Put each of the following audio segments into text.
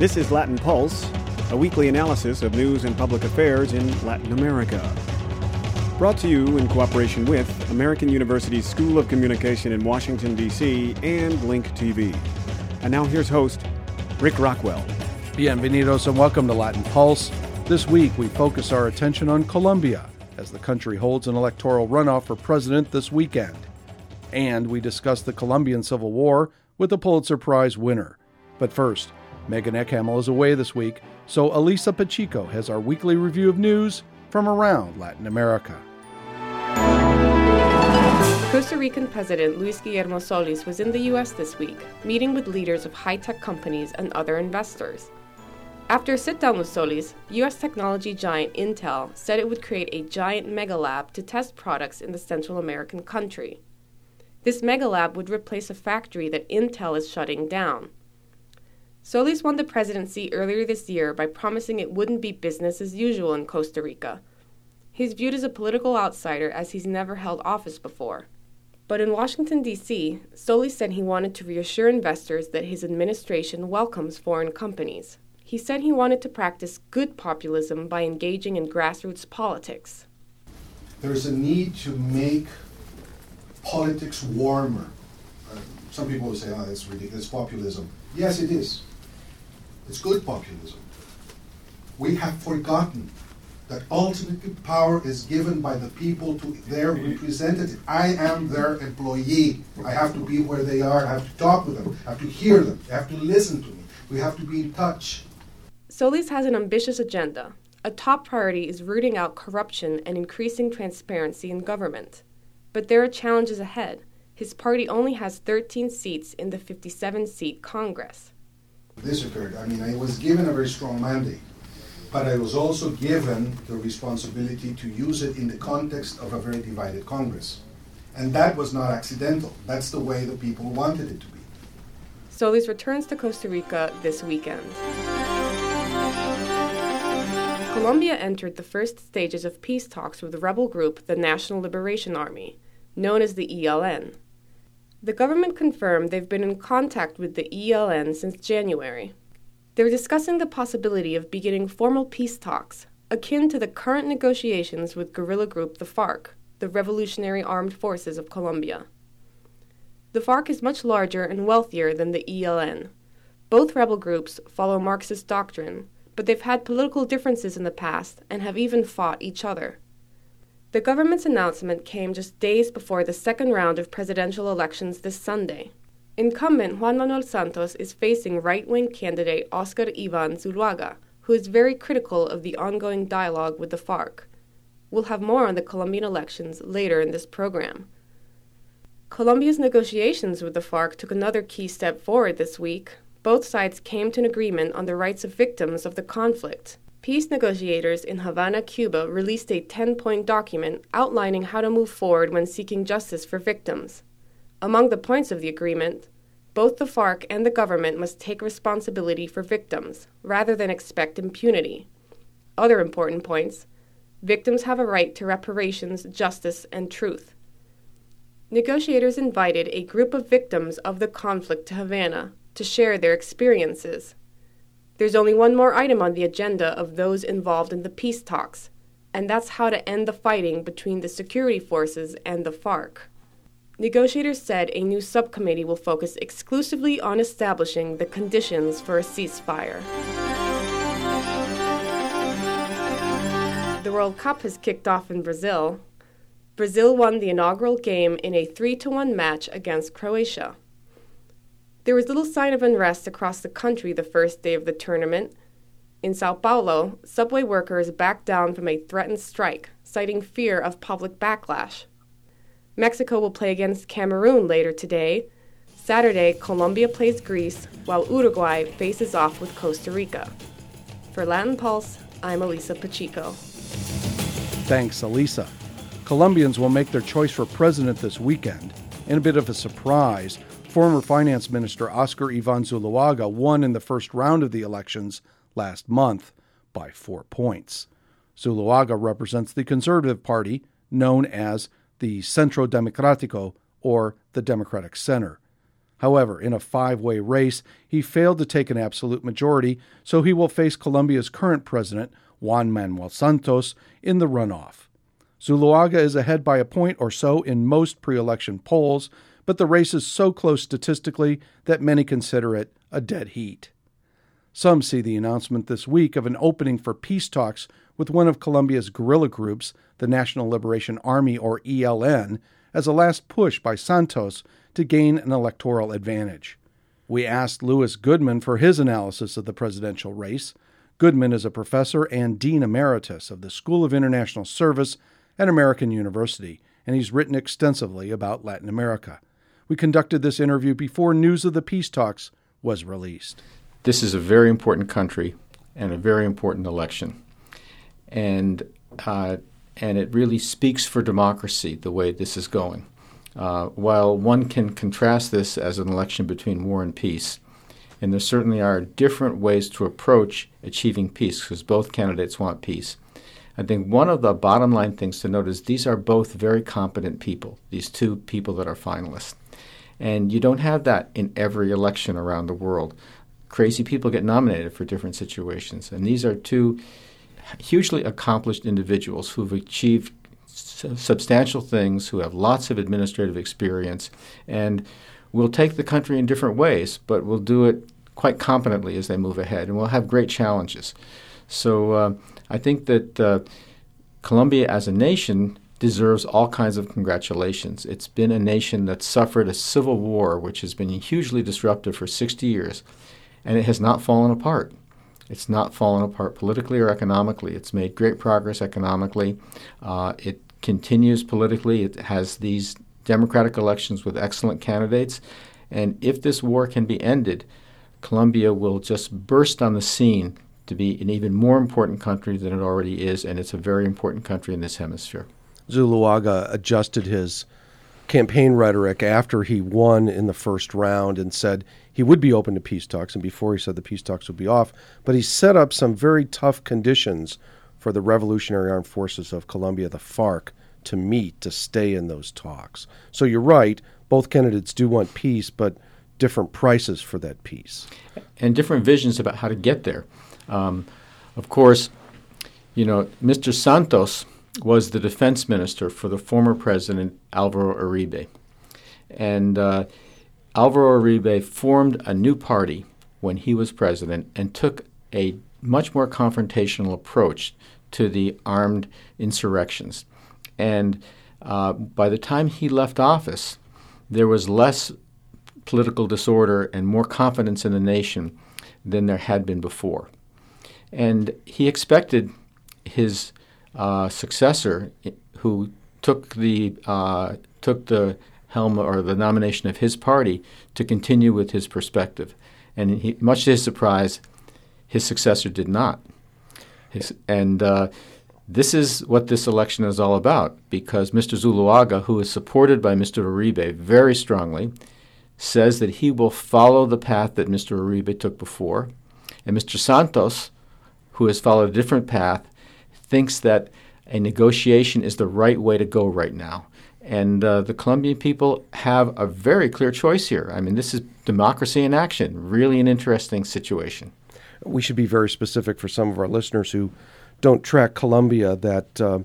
This is Latin Pulse, a weekly analysis of news and public affairs in Latin America. Brought to you in cooperation with American University's School of Communication in Washington, D.C., and Link TV. And now here's host Rick Rockwell. Bienvenidos and welcome to Latin Pulse. This week we focus our attention on Colombia as the country holds an electoral runoff for president this weekend. And we discuss the Colombian Civil War with the Pulitzer Prize winner. But first, Megan Eckhamel is away this week, so Elyssa Pachico has our weekly review of news from around Latin America. Costa Rican President Luis Guillermo Solís was in the U.S. this week, meeting with leaders of high tech companies and other investors. After a sit down with Solís, U.S. technology giant Intel said it would create a giant mega lab to test products in the Central American country. This mega lab would replace a factory that Intel is shutting down. Solís won the presidency earlier this year by promising it wouldn't be business as usual in Costa Rica. He's viewed as a political outsider as he's never held office before. But in Washington, D.C., Solís said he wanted to reassure investors that his administration welcomes foreign companies. He said he wanted to practice good populism by engaging in grassroots politics. There's a need to make politics warmer. Uh, some people will say, oh, that's ridiculous, populism. Yes, it is. It's good populism. We have forgotten that ultimately power is given by the people to their representative. I am their employee. I have to be where they are. I have to talk with them. I have to hear them. I have to listen to me. We have to be in touch. Solís has an ambitious agenda. A top priority is rooting out corruption and increasing transparency in government. But there are challenges ahead. His party only has 13 seats in the 57 seat Congress. This occurred. I mean, I was given a very strong mandate but I was also given the responsibility to use it in the context of a very divided Congress. And that was not accidental. That's the way the people wanted it to be. Solís returns to Costa Rica this weekend. Colombia entered the first stages of peace talks with the rebel group the National Liberation Army, known as the ELN. The government confirmed they've been in contact with the ELN since January. They're discussing the possibility of beginning formal peace talks, akin to the current negotiations with guerrilla group the FARC, the Revolutionary Armed Forces of Colombia. The FARC is much larger and wealthier than the ELN. Both rebel groups follow Marxist doctrine, but they've had political differences in the past and have even fought each other. The government's announcement came just days before the second round of presidential elections this Sunday. Incumbent Juan Manuel Santos is facing right wing candidate Oscar Ivan Zuluaga, who is very critical of the ongoing dialogue with the FARC. We'll have more on the Colombian elections later in this program. Colombia's negotiations with the FARC took another key step forward this week. Both sides came to an agreement on the rights of victims of the conflict. Peace negotiators in Havana, Cuba released a 10 point document outlining how to move forward when seeking justice for victims. Among the points of the agreement, both the FARC and the government must take responsibility for victims, rather than expect impunity. Other important points victims have a right to reparations, justice, and truth. Negotiators invited a group of victims of the conflict to Havana to share their experiences. There's only one more item on the agenda of those involved in the peace talks, and that's how to end the fighting between the security forces and the FARC. Negotiators said a new subcommittee will focus exclusively on establishing the conditions for a ceasefire. The World Cup has kicked off in Brazil. Brazil won the inaugural game in a 3 to 1 match against Croatia. There was little sign of unrest across the country the first day of the tournament. In Sao Paulo, subway workers backed down from a threatened strike, citing fear of public backlash. Mexico will play against Cameroon later today. Saturday, Colombia plays Greece, while Uruguay faces off with Costa Rica. For Latin Pulse, I'm Elyssa Pachico. Thanks, Elyssa. Colombians will make their choice for president this weekend. In a bit of a surprise, former Finance Minister Oscar Ivan Zuluaga won in the first round of the elections last month by four points. Zuluaga represents the Conservative Party, known as the Centro Democrático, or the Democratic Center. However, in a five way race, he failed to take an absolute majority, so he will face Colombia's current president, Juan Manuel Santos, in the runoff. Zuluaga is ahead by a point or so in most pre election polls, but the race is so close statistically that many consider it a dead heat. Some see the announcement this week of an opening for peace talks with one of Colombia's guerrilla groups, the National Liberation Army or ELN, as a last push by Santos to gain an electoral advantage. We asked Louis Goodman for his analysis of the presidential race. Goodman is a professor and dean emeritus of the School of International Service at American University, and he's written extensively about Latin America. We conducted this interview before news of the peace talks was released. This is a very important country and a very important election. And, uh, and it really speaks for democracy the way this is going. Uh, while one can contrast this as an election between war and peace, and there certainly are different ways to approach achieving peace because both candidates want peace. I think one of the bottom line things to note is these are both very competent people, these two people that are finalists. And you don't have that in every election around the world. Crazy people get nominated for different situations. And these are two hugely accomplished individuals who've achieved substantial things, who have lots of administrative experience, and will take the country in different ways, but will do it quite competently as they move ahead. And we'll have great challenges. So uh, I think that uh, Colombia as a nation deserves all kinds of congratulations. It's been a nation that suffered a civil war, which has been hugely disruptive for 60 years, and it has not fallen apart. It's not fallen apart politically or economically. It's made great progress economically. Uh, it continues politically. It has these democratic elections with excellent candidates. And if this war can be ended, Colombia will just burst on the scene to be an even more important country than it already is, and it's a very important country in this hemisphere. Zuluaga adjusted his campaign rhetoric after he won in the first round and said he would be open to peace talks, and before he said the peace talks would be off. But he set up some very tough conditions for the Revolutionary Armed Forces of Colombia, the FARC, to meet to stay in those talks. So you're right, both candidates do want peace, but different prices for that peace. And different visions about how to get there. Um, of course, you know, Mr. Santos was the defense minister for the former president Alvaro Uribe. And uh, Alvaro Uribe formed a new party when he was president and took a much more confrontational approach to the armed insurrections. And uh, by the time he left office, there was less political disorder and more confidence in the nation than there had been before. And he expected his uh, successor, who took the uh, took the helm or the nomination of his party, to continue with his perspective. And he, much to his surprise, his successor did not. His, and uh, this is what this election is all about because Mr. Zuluaga, who is supported by Mr. Uribe very strongly, says that he will follow the path that Mr. Uribe took before. And Mr. Santos, who has followed a different path, thinks that a negotiation is the right way to go right now. And uh, the Colombian people have a very clear choice here. I mean, this is democracy in action, really an interesting situation. We should be very specific for some of our listeners who don't track Colombia that uh,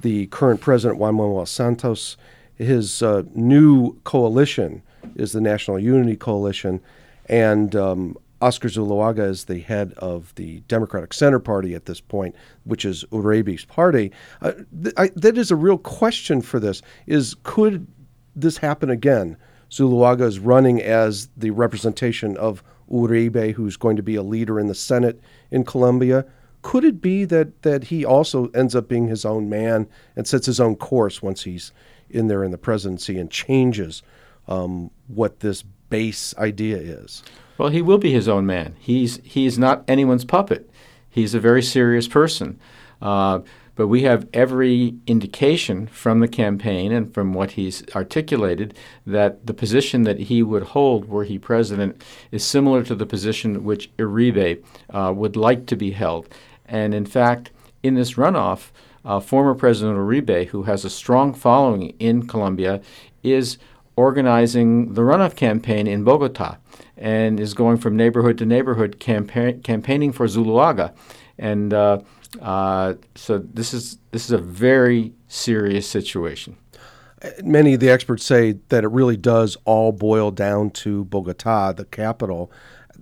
the current president, Juan Manuel Santos, his uh, new coalition is the National Unity Coalition, and um, Oscar Zuluaga is the head of the Democratic Center Party at this point, which is Uribe's party. Uh, th- I, that is a real question for this: is could this happen again? Zuluaga is running as the representation of Uribe, who's going to be a leader in the Senate in Colombia. Could it be that that he also ends up being his own man and sets his own course once he's in there in the presidency and changes um, what this base idea is? Well, he will be his own man. He's he is not anyone's puppet. He's a very serious person. Uh, but we have every indication from the campaign and from what he's articulated that the position that he would hold were he president is similar to the position which Uribe uh, would like to be held. And in fact, in this runoff, uh, former President Uribe, who has a strong following in Colombia, is organizing the runoff campaign in Bogota and is going from neighborhood to neighborhood campa- campaigning for Zuluaga. And uh, uh, so this is this is a very serious situation. Many of the experts say that it really does all boil down to Bogota, the capital.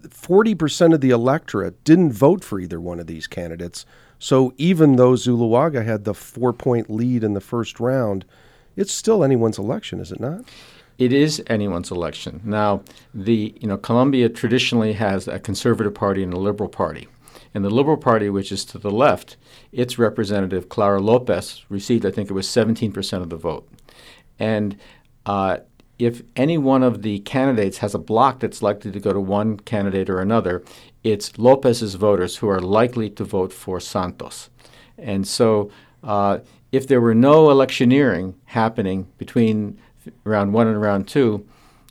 40% of the electorate didn't vote for either one of these candidates. So even though Zuluaga had the four point lead in the first round, it's still anyone's election, is it not? It is anyone's election. Now, the you know Colombia traditionally has a conservative party and a liberal party. And the Liberal Party, which is to the left, its representative, Clara Lopez, received, I think it was 17% of the vote. And uh, if any one of the candidates has a block that's likely to go to one candidate or another, it's Lopez's voters who are likely to vote for Santos. And so uh, if there were no electioneering happening between round one and round two,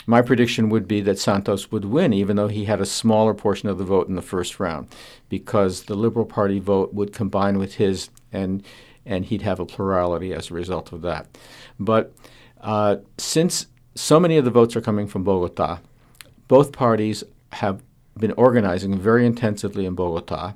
my prediction would be that Santos would win, even though he had a smaller portion of the vote in the first round, because the Liberal Party vote would combine with his, and and he'd have a plurality as a result of that. But uh, since so many of the votes are coming from Bogota, both parties have been organizing very intensively in Bogota,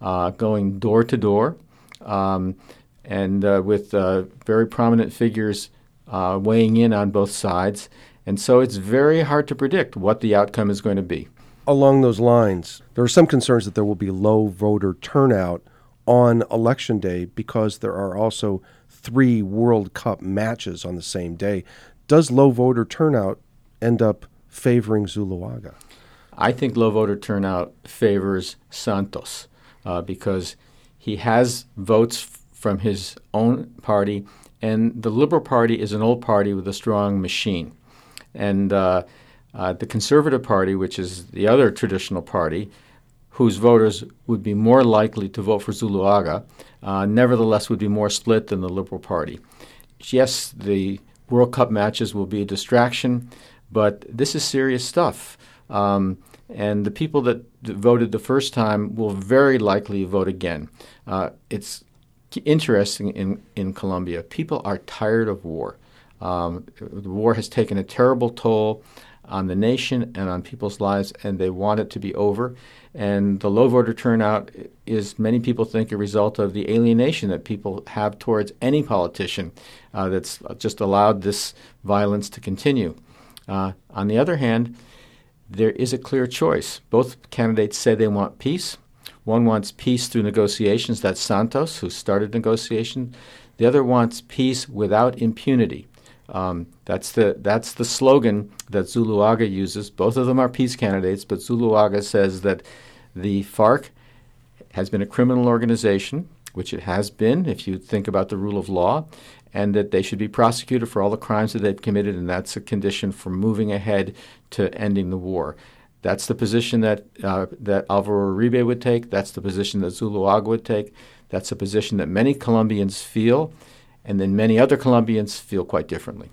uh, going door to door, um, and uh, with uh, very prominent figures uh, weighing in on both sides. And so it's very hard to predict what the outcome is going to be. Along those lines, there are some concerns that there will be low voter turnout on election day because there are also three World Cup matches on the same day. Does low voter turnout end up favoring Zuluaga? I think low voter turnout favors Santos uh, because he has votes f- from his own party, and the Liberal Party is an old party with a strong machine. And uh, uh, the Conservative Party, which is the other traditional party, whose voters would be more likely to vote for Zuluaga, uh, nevertheless would be more split than the Liberal Party. Yes, the World Cup matches will be a distraction, but this is serious stuff. Um, and the people that voted the first time will very likely vote again. Uh, it's interesting in, in Colombia. People are tired of war. Um, the war has taken a terrible toll on the nation and on people's lives, and they want it to be over. And the low voter turnout is, many people think, a result of the alienation that people have towards any politician uh, that's just allowed this violence to continue. Uh, on the other hand, there is a clear choice. Both candidates say they want peace. One wants peace through negotiations. That's Santos, who started negotiations. The other wants peace without impunity. Um, that's the that's the slogan that Zuluaga uses. Both of them are peace candidates, but Zuluaga says that the FARC has been a criminal organization, which it has been if you think about the rule of law, and that they should be prosecuted for all the crimes that they've committed, and that's a condition for moving ahead to ending the war. That's the position that uh, that Alvaro Uribe would take. That's the position that Zuluaga would take. That's a position that many Colombians feel and then many other Colombians feel quite differently.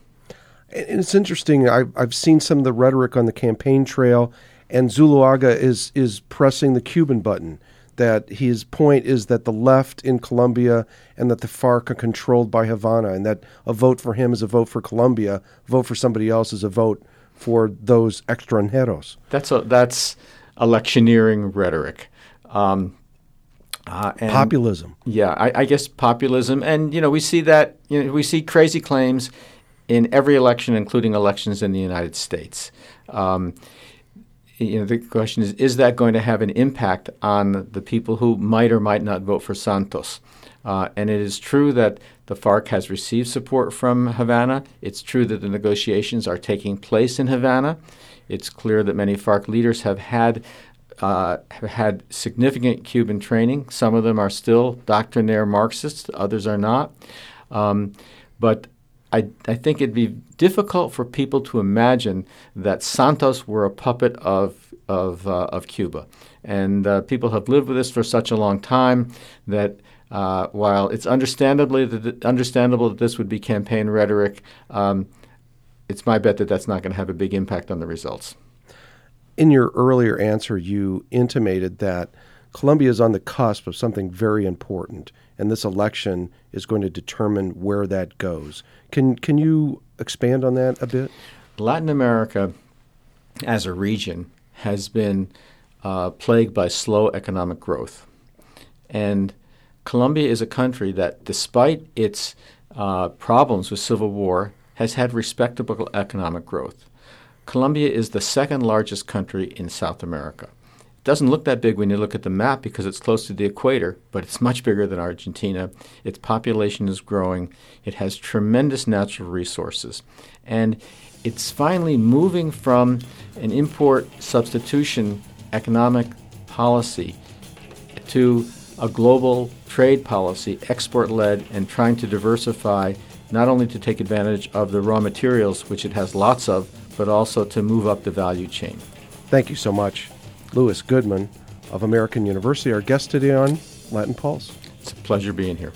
And it's interesting. I've, I've seen some of the rhetoric on the campaign trail, and Zuluaga is is pressing the Cuban button. That his point is that the left in Colombia and that the FARC are controlled by Havana, and that a vote for him is a vote for Colombia, vote for somebody else is a vote for those extranjeros. That's a, that's electioneering rhetoric. Um, uh, populism. Yeah, I, I, guess populism, and you know, we see that you know, we see crazy claims in every election, including elections in the United States. Um, you know, the question is: Is that going to have an impact on the people who might or might not vote for Santos? Uh, and it is true that the FARC has received support from Havana. It's true that the negotiations are taking place in Havana. It's clear that many FARC leaders have had uh, have had significant Cuban training. Some of them are still doctrinaire Marxists, others are not. Um, but I, I, think it'd be difficult for people to imagine that Santos were a puppet of, of, uh, of Cuba. And uh, people have lived with this for such a long time that uh, while it's understandably that, understandable that this would be campaign rhetoric, um, it's my bet that that's not going to have a big impact on the results in your earlier answer, you intimated that Colombia is on the cusp of something very important, and this election is going to determine where that goes. Can can you expand on that a bit? Latin America as a region has been uh, plagued by slow economic growth. And Colombia is a country that, despite its uh, problems with civil war, has had respectable economic growth. Colombia is the second largest country in South America. Doesn't look that big when you look at the map because it's close to the equator, but it's much bigger than Argentina. Its population is growing. It has tremendous natural resources. And it's finally moving from an import substitution economic policy to a global trade policy, export led, and trying to diversify not only to take advantage of the raw materials, which it has lots of, but also to move up the value chain. Thank you so much. Louis Goodman of American University, our guest today on Latin Pulse. It's a pleasure being here.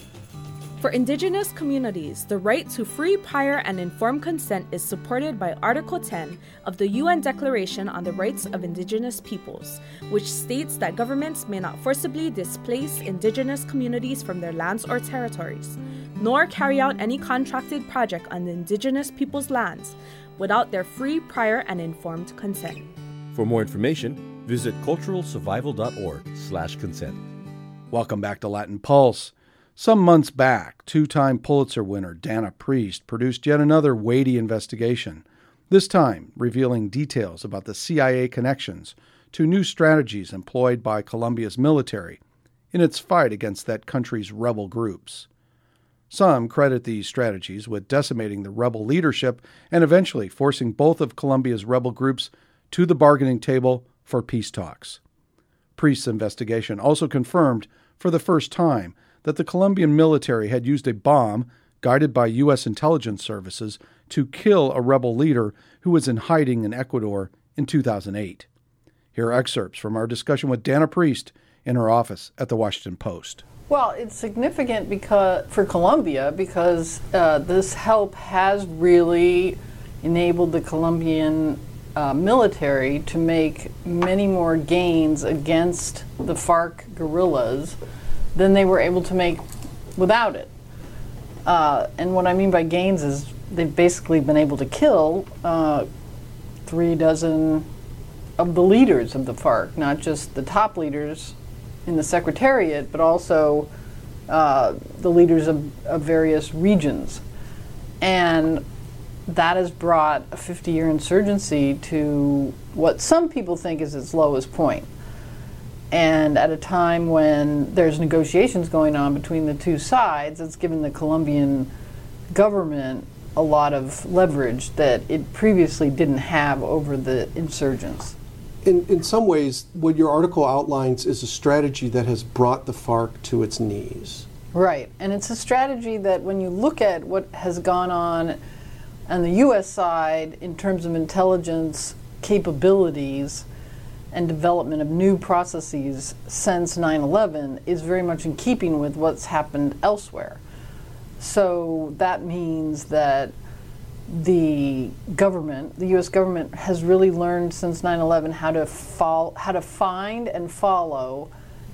For Indigenous communities, the right to free, prior, and informed consent is supported by Article 10 of the UN Declaration on the Rights of Indigenous Peoples, which states that governments may not forcibly displace Indigenous communities from their lands or territories, nor carry out any contracted project on the Indigenous peoples' lands without their free, prior, and informed consent. For more information, visit culturalsurvival.org/consent. Welcome back to Latin Pulse. Some months back, two time Pulitzer winner Dana Priest produced yet another weighty investigation, this time revealing details about the CIA connections to new strategies employed by Colombia's military in its fight against that country's rebel groups. Some credit these strategies with decimating the rebel leadership and eventually forcing both of Colombia's rebel groups to the bargaining table for peace talks. Priest's investigation also confirmed, for the first time, that the Colombian military had used a bomb guided by U.S. intelligence services to kill a rebel leader who was in hiding in Ecuador in 2008. Here are excerpts from our discussion with Dana Priest in her office at the Washington Post. Well, it's significant because for Colombia because uh, this help has really enabled the Colombian uh, military to make many more gains against the FARC guerrillas than they were able to make without it. Uh, and what I mean by gains is they've basically been able to kill uh, three dozen of the leaders of the FARC, not just the top leaders in the Secretariat, but also uh, the leaders of, of various regions. And that has brought a 50 year insurgency to what some people think is its lowest point. And at a time when there's negotiations going on between the two sides, it's given the Colombian government a lot of leverage that it previously didn't have over the insurgents. In, in some ways, what your article outlines is a strategy that has brought the FARC to its knees. Right. And it's a strategy that when you look at what has gone on on the U.S. side in terms of intelligence capabilities and development of new processes since 9 11, is very much in keeping with what's happened elsewhere. So that means that the government, the U.S. government, has really learned since 9/11 how to how to find and follow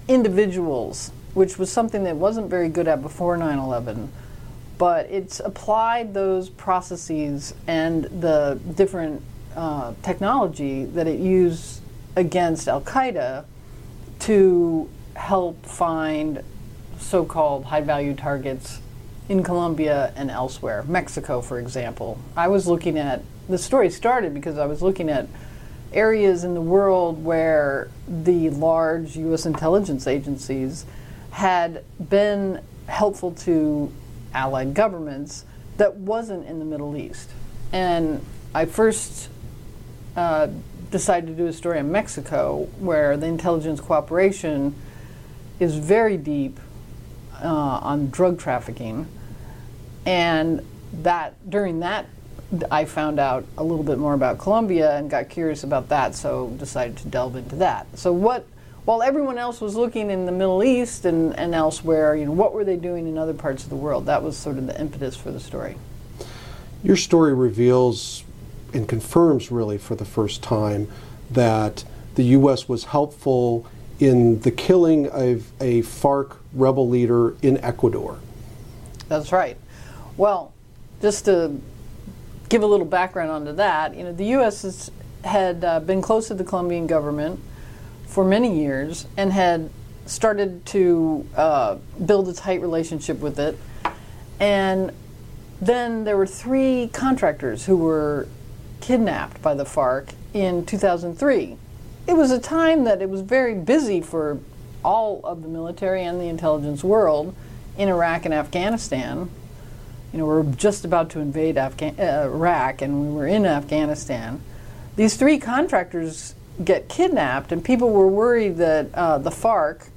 individuals, which was something that wasn't very good at before 9/11. But it's applied those processes and the different uh, technology that it used against Al Qaeda to help find so-called high-value targets in Colombia and elsewhere. Mexico, for example. I was looking at the story started because I was looking at areas in the world where the large U.S. intelligence agencies had been helpful to allied governments that wasn't in the Middle East. And I first uh, decided to do a story on Mexico where the intelligence cooperation is very deep uh, on drug trafficking and that during that, I found out a little bit more about Colombia and got curious about that, so decided to delve into that. So what? While everyone else was looking in the Middle East and, and elsewhere, you know, what were they doing in other parts of the world? That was sort of the impetus for the story. Your story reveals and confirms, really, for the first time, that the U.S. was helpful in the killing of a FARC rebel leader in Ecuador. That's right. Well, just to give a little background onto that, you know, the U.S. Has, had uh, been close to the Colombian government for many years and had started to uh, build a tight relationship with it. And then there were three contractors who were kidnapped by the FARC in 2003. It was a time that it was very busy for all of the military and the intelligence world in Iraq and Afghanistan. You know, we are just about to invade Afga- uh, Iraq and we were in Afghanistan. These three contractors get kidnapped, and people were worried that uh, the FARC,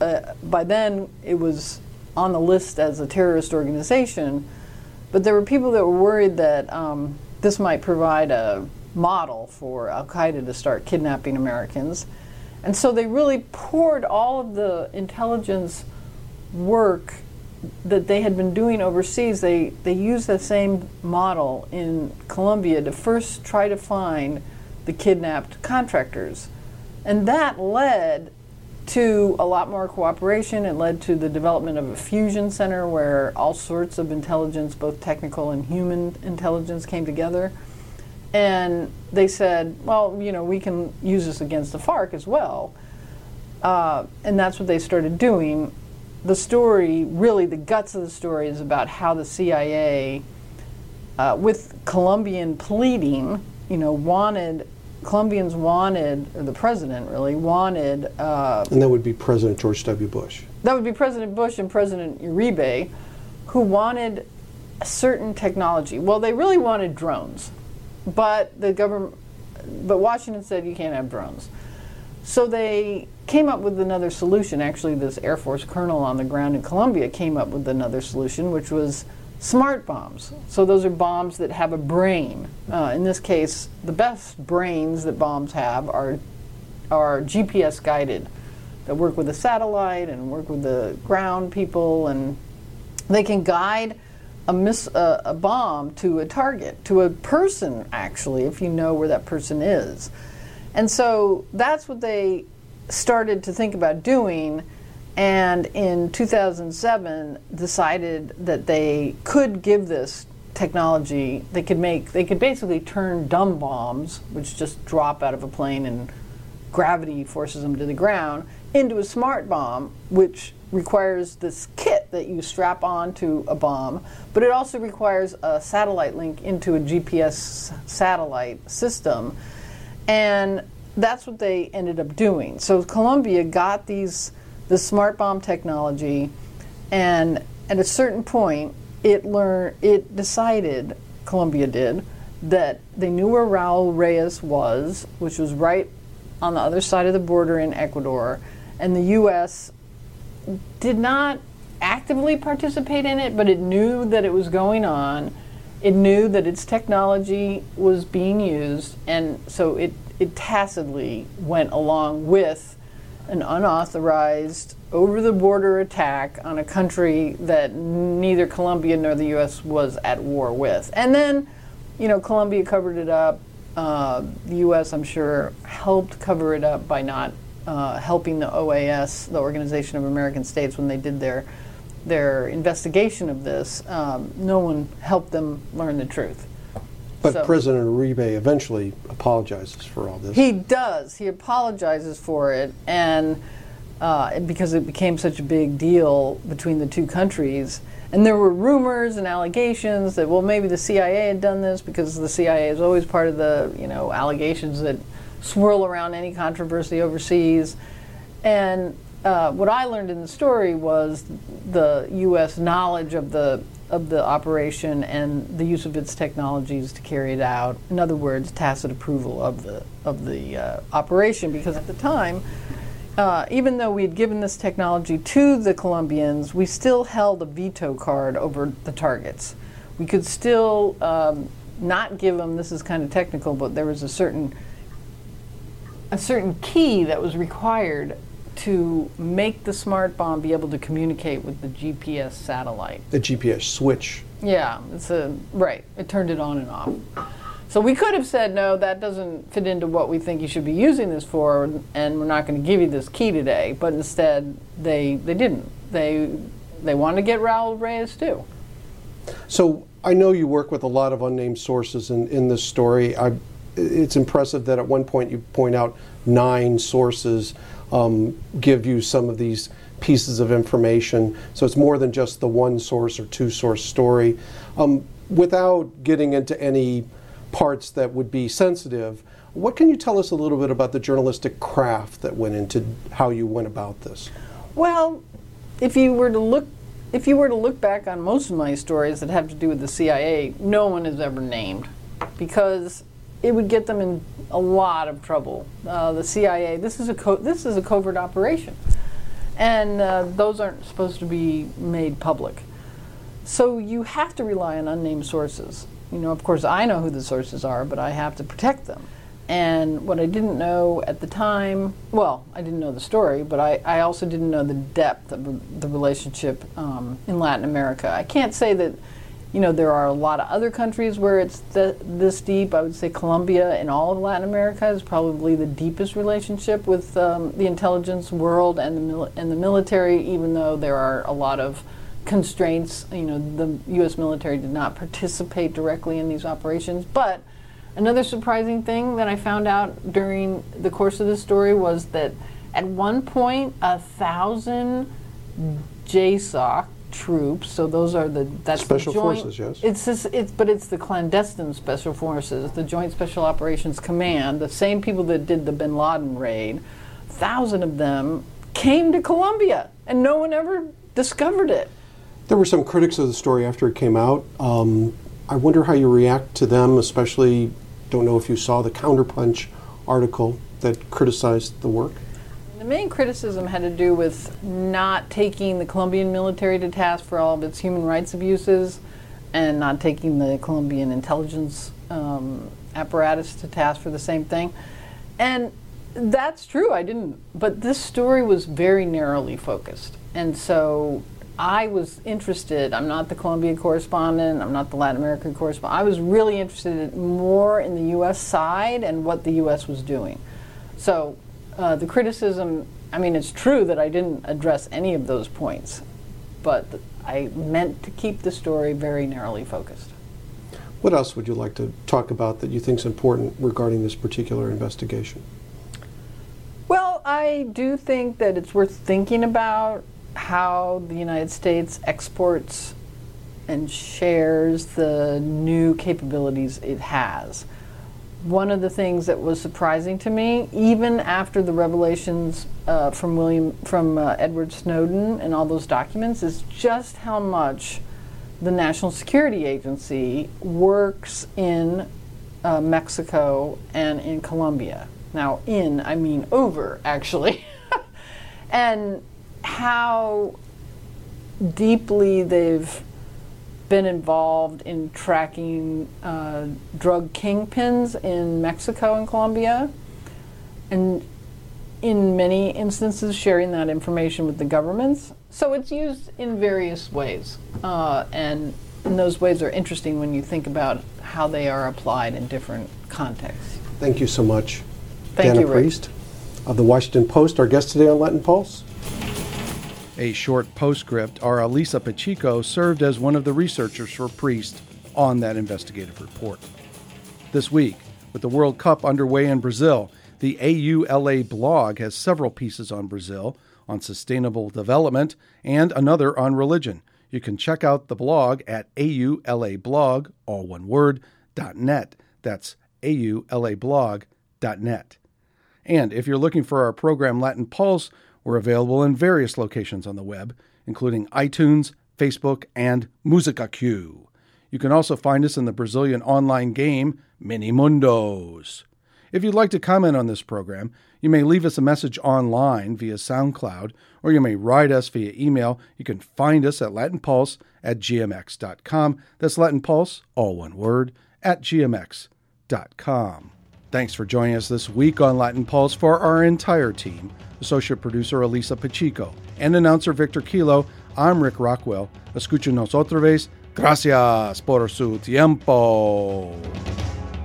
uh, by then it was on the list as a terrorist organization, but there were people that were worried that um, this might provide a model for Al Qaeda to start kidnapping Americans. And so they really poured all of the intelligence work that they had been doing overseas. They, they used the same model in Colombia to first try to find the kidnapped contractors. And that led to a lot more cooperation. It led to the development of a fusion center where all sorts of intelligence, both technical and human intelligence, came together. And they said, well, you know, we can use this against the FARC as well. Uh, and that's what they started doing. The story, really, the guts of the story is about how the CIA, uh, with Colombian pleading, you know, wanted Colombians wanted, or the president really wanted. Uh, and that would be President George W. Bush. That would be President Bush and President Uribe, who wanted a certain technology. Well, they really wanted drones, but the government, but Washington said you can't have drones. So they came up with another solution. Actually, this Air Force colonel on the ground in Colombia came up with another solution, which was smart bombs. So those are bombs that have a brain. Uh, in this case, the best brains that bombs have are are GPS guided, that work with a satellite and work with the ground people, and they can guide a, miss, uh, a bomb to a target, to a person actually, if you know where that person is. And so that's what they started to think about doing and in 2007 decided that they could give this technology. They could make they could basically turn dumb bombs which just drop out of a plane and gravity forces them to the ground into a smart bomb which requires this kit that you strap onto a bomb but it also requires a satellite link into a GPS satellite system. And that's what they ended up doing. So Colombia got these the smart bomb technology, and at a certain point, it learned it decided Colombia did that they knew where Raul Reyes was, which was right on the other side of the border in Ecuador, and the U.S. did not actively participate in it, but it knew that it was going on. It knew that its technology was being used, and so it, it tacitly went along with an unauthorized over the border attack on a country that neither Colombia nor the U.S. was at war with. And then, you know, Colombia covered it up. Uh, the U.S., I'm sure, helped cover it up by not uh, helping the OAS, the Organization of American States, when they did their their investigation of this. Um, no one helped them learn the truth. But so, President Uribe eventually apologizes for all this. He does. He apologizes for it, and uh, because it became such a big deal between the two countries. And there were rumors and allegations that well maybe the CIA had done this because the CIA is always part of the you know allegations that swirl around any controversy overseas. And uh, what I learned in the story was the U.S. knowledge of the of the operation and the use of its technologies to carry it out. In other words, tacit approval of the of the uh, operation, because at the time, uh, even though we had given this technology to the Colombians, we still held a veto card over the targets. We could still um, not give them. This is kind of technical, but there was a certain a certain key that was required to make the smart bomb be able to communicate with the GPS satellite. The GPS switch. Yeah, it's a right. It turned it on and off. So we could have said no, that doesn't fit into what we think you should be using this for, and we're not going to give you this key today. But instead, they they didn't. They they wanted to get Raul Reyes too. So I know you work with a lot of unnamed sources in, in this story. I, it's impressive that at one point you point out nine sources um, give you some of these pieces of information. So it's more than just the one source or two source story. Um, without getting into any parts that would be sensitive, what can you tell us a little bit about the journalistic craft that went into how you went about this? Well, if you were to look if you were to look back on most of my stories that have to do with the CIA, no one is ever named because it would get them in a lot of trouble. Uh, the CIA, this is a co- this is a covert operation, and uh, those aren't supposed to be made public. So you have to rely on unnamed sources. You know, of course, I know who the sources are, but I have to protect them. And what I didn't know at the time, well, I didn't know the story, but I, I also didn't know the depth of the relationship um, in Latin America. I can't say that, you know, there are a lot of other countries where it's the, this deep. I would say Colombia in all of Latin America is probably the deepest relationship with um, the intelligence world and the, mil- and the military, even though there are a lot of constraints. You know, the U.S. military did not participate directly in these operations, but Another surprising thing that I found out during the course of the story was that at one point, a thousand JSOC troops. So those are the that's special the joint, forces. Yes, it's just, it's but it's the clandestine special forces, the Joint Special Operations Command, the same people that did the Bin Laden raid. Thousand of them came to Colombia, and no one ever discovered it. There were some critics of the story after it came out. Um, I wonder how you react to them, especially don't know if you saw the Counterpunch article that criticized the work. Main criticism had to do with not taking the Colombian military to task for all of its human rights abuses and not taking the Colombian intelligence um, apparatus to task for the same thing. And that's true, I didn't. But this story was very narrowly focused. And so I was interested. I'm not the Colombian correspondent. I'm not the Latin American correspondent. I was really interested more in the U.S. side and what the U.S. was doing. So uh, the criticism. I mean, it's true that I didn't address any of those points, but I meant to keep the story very narrowly focused. What else would you like to talk about that you think is important regarding this particular investigation? Well, I do think that it's worth thinking about how the United States exports and shares the new capabilities it has. One of the things that was surprising to me, even after the revelations uh, from William, from uh, Edward Snowden and all those documents, is just how much the National Security Agency works in uh, Mexico and in Colombia. Now, in I mean over, actually, and how deeply they've been involved in tracking uh, drug kingpins in Mexico and Colombia, and in many instances sharing that information with the governments. So it's used in various ways, uh, and, and those ways are interesting when you think about how they are applied in different contexts. Thank you so much. Thank Dana you, Rick. Priest of the Washington Post, our guest today on Latin Pulse. A short postscript, our Elyssa Pachico served as one of the researchers for Priest on that investigative report. This week, with the World Cup underway in Brazil, the AULA blog has several pieces on Brazil, on sustainable development, and another on religion. You can check out the blog at aulablog, all one word, dot .net. That's aulablog.net. And if you're looking for our program Latin Pulse, we're available in various locations on the web, including iTunes, Facebook, and Musica Q. You can also find us in the Brazilian online game Mini Mundos. If you'd like to comment on this program, you may leave us a message online via SoundCloud, or you may write us via email. You can find us at latinpulse at gmx.com. That's Latin Pulse, all one word, at gmx.com. Thanks for joining us this week on Latin Pulse for our entire team. Associate producer Elyssa Pachico and announcer Victor Kilo. I'm Rick Rockwell. Escúchenos otra vez. Gracias por su tiempo.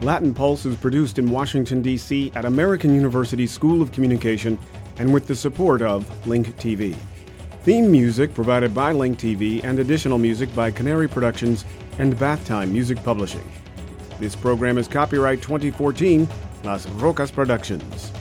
Latin Pulse is produced in Washington, D.C. at American University School of Communication and with the support of Link TV. Theme music provided by Link TV and additional music by Canary Productions and Bath Time Music Publishing. This program is copyright 2014, Las Rocas Productions.